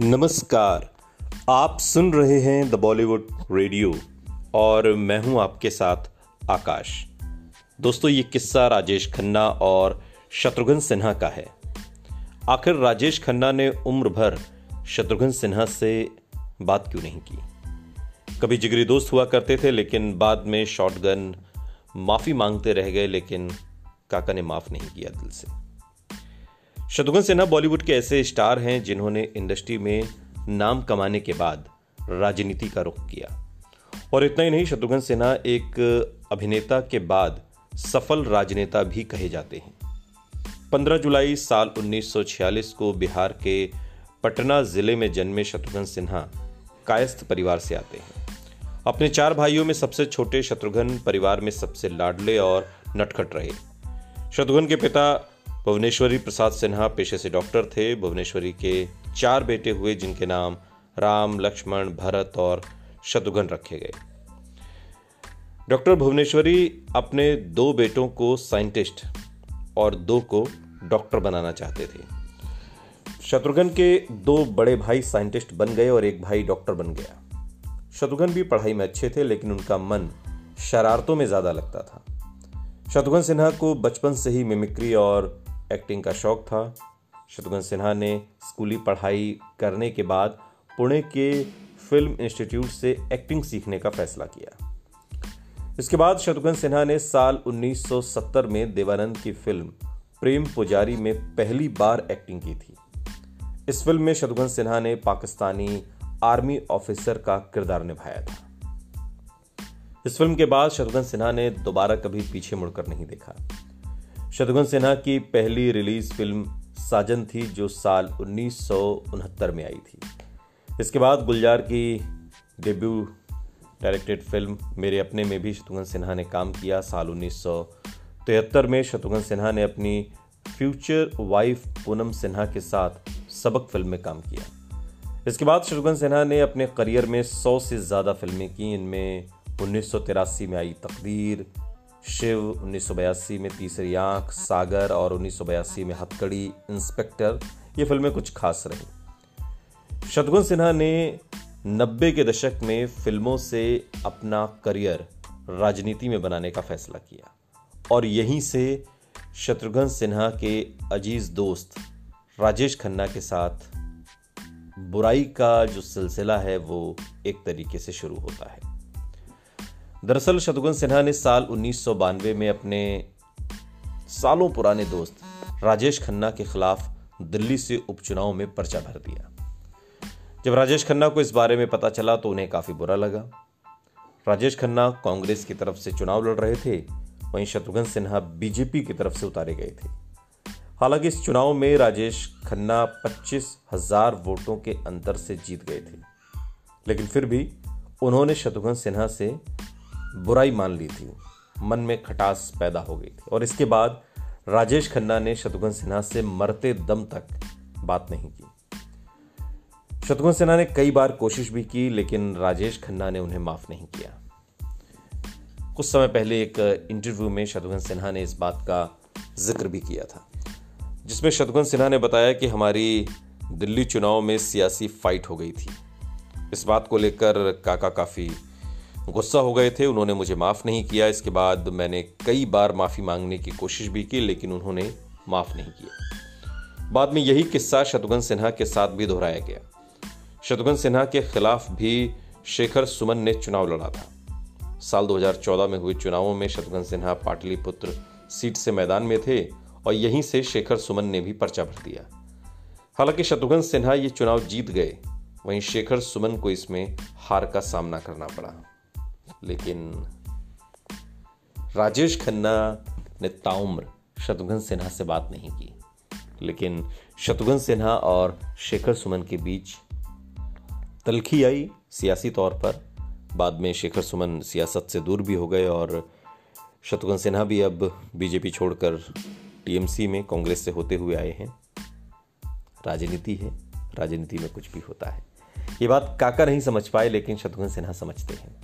नमस्कार। आप सुन रहे हैं द बॉलीवुड रेडियो और मैं हूँ आपके साथ आकाश। दोस्तों, ये किस्सा राजेश खन्ना और शत्रुघ्न सिन्हा का है। आखिर राजेश खन्ना ने उम्र भर शत्रुघ्न सिन्हा से बात क्यों नहीं की? कभी जिगरी दोस्त हुआ करते थे, लेकिन बाद में शॉटगन माफ़ी मांगते रह गए, लेकिन काका ने माफ़ नहीं किया दिल से। शत्रुघ्न सिन्हा बॉलीवुड के ऐसे स्टार हैं जिन्होंने इंडस्ट्री में नाम कमाने के बाद राजनीति का रुख किया। और इतना ही नहीं, शत्रुघ्न सिन्हा एक अभिनेता के बाद सफल राजनेता भी कहे जाते हैं। 15 जुलाई साल 1946 को बिहार के पटना ज़िले में जन्मे शत्रुघ्न सिन्हा कायस्थ परिवार से आते हैं। अपने चार भाइयों में सबसे छोटे शत्रुघ्न परिवार में सबसे लाडले और नटखट रहे। शत्रुघ्न के पिता भुवनेश्वरी प्रसाद सिन्हा पेशे से डॉक्टर थे। भुवनेश्वरी के चार बेटे हुए, जिनके नाम राम, लक्ष्मण, भरत और शत्रुघ्न रखे गए। डॉक्टर भुवनेश्वरी अपने दो बेटों को साइंटिस्ट और दो को डॉक्टर बनाना चाहते थे। शत्रुघ्न के दो बड़े भाई साइंटिस्ट बन गए और एक भाई डॉक्टर बन गया। शत्रुघ्न भी पढ़ाई में अच्छे थे, लेकिन उनका मन शरारतों में ज़्यादा लगता था। शत्रुघ्न सिन्हा को बचपन से ही मिमिक्री और एक्टिंग का शौक था। शत्रुघ्न सिन्हा ने स्कूली पढ़ाई करने के बाद पुणे के फ़िल्म इंस्टीट्यूट से एक्टिंग सीखने का फैसला किया। इसके बाद शत्रुघ्न सिन्हा ने साल 1970 में देवानंद की फ़िल्म प्रेम पुजारी में पहली बार एक्टिंग की थी। इस फ़िल्म में शत्रुघ्न सिन्हा ने पाकिस्तानी आर्मी ऑफिसर का किरदार निभाया था। इस फ़िल्म के बाद शत्रुघ्न सिन्हा ने दोबारा कभी पीछे मुड़कर नहीं देखा। शत्रुघ्न सिन्हा की पहली रिलीज़ फ़िल्म साजन थी, जो साल उन्नीस सौ उनहत्तर में आई थी। इसके बाद गुलजार की डेब्यू डायरेक्टेड फ़िल्म मेरे अपने में भी शत्रुघ्न सिन्हा ने काम किया। साल उन्नीस तिहत्तर में शत्रुघ्न सिन्हा ने अपनी फ्यूचर वाइफ पूनम सिन्हा के साथ सबक फ़िल्म में काम किया। इसके बाद शत्रुघ्न सिन्हा ने अपने करियर में सौ से ज़्यादा फ़िल्में की। इनमें उन्नीस सौ तिरासी में आई तकदीर शिव, उन्नीस सौ बयासी में तीसरी आँख, सागर और उन्नीस सौ बयासी में हथकड़ी, इंस्पेक्टर, ये फ़िल्में कुछ खास रही। शत्रुघ्न सिन्हा ने नब्बे के दशक में फ़िल्मों से अपना करियर राजनीति में बनाने का फैसला किया। और यहीं से शत्रुघ्न सिन्हा के अज़ीज़ दोस्त राजेश खन्ना के साथ बुराई का जो सिलसिला है, वो एक तरीके से शुरू होता है। दरअसल शत्रुघ्न सिन्हा ने साल उन्नीस सौ बानवे में अपने सालों पुराने दोस्त राजेश खन्ना के खिलाफ दिल्ली से उपचुनाव में पर्चा भर दिया। जब राजेश खन्ना को इस बारे में पता चला तो उन्हें काफ़ी बुरा लगा। राजेश खन्ना कांग्रेस की तरफ़ से चुनाव लड़ रहे थे, वहीं शत्रुघ्न सिन्हा बीजेपी की तरफ़ से उतारे गए थे। हालाँकि इस चुनाव में राजेश खन्ना पच्चीस हज़ार वोटों के अंतर से जीत गए थे। लेकिन फिर भी उन्होंने शत्रुघ्न सिन्हा से बुराई मान ली थी। मन में खटास पैदा हो गई थी। और इसके बाद राजेश खन्ना ने शत्रुघ्न सिन्हा से मरते दम तक बात नहीं की। शत्रुघ्न सिन्हा ने कई बार कोशिश भी की, लेकिन राजेश खन्ना ने उन्हें माफ़ नहीं किया। कुछ समय पहले एक इंटरव्यू में शत्रुघ्न सिन्हा ने इस बात का ज़िक्र भी किया था, जिसमें शत्रुघ्न सिन्हा ने बताया कि हमारी दिल्ली चुनाव में सियासी फाइट हो गई थी। इस बात को लेकर काका काफ़ी गुस्सा हो गए थे, उन्होंने मुझे माफ़ नहीं किया। इसके बाद मैंने कई बार माफ़ी मांगने की कोशिश भी की, लेकिन उन्होंने माफ़ नहीं किया। बाद में यही किस्सा शत्रुघ्न सिन्हा के साथ भी दोहराया गया। शत्रुघ्न सिन्हा के खिलाफ भी शेखर सुमन ने चुनाव लड़ा था। साल 2014 में हुए चुनावों में शत्रुघ्न सिन्हा पाटलिपुत्र सीट से मैदान में थे और यहीं से शेखर सुमन ने भी पर्चा भर दिया। हालाँकि शत्रुघ्न सिन्हा ये चुनाव जीत गए, वहीं शेखर सुमन को इसमें हार का सामना करना पड़ा। लेकिन राजेश खन्ना ने ताउम्र शत्रुघ्न सिन्हा से बात नहीं की। लेकिन शत्रुघ्न सिन्हा और शेखर सुमन के बीच तलखी आई सियासी तौर पर। बाद में शेखर सुमन सियासत से दूर भी हो गए और शत्रुघ्न सिन्हा भी अब बीजेपी छोड़कर टीएमसी में कांग्रेस से होते हुए आए हैं। राजनीति है, राजनीति में कुछ भी होता है। ये बात काका नहीं समझ पाए, लेकिन शत्रुघ्न सिन्हा समझते हैं।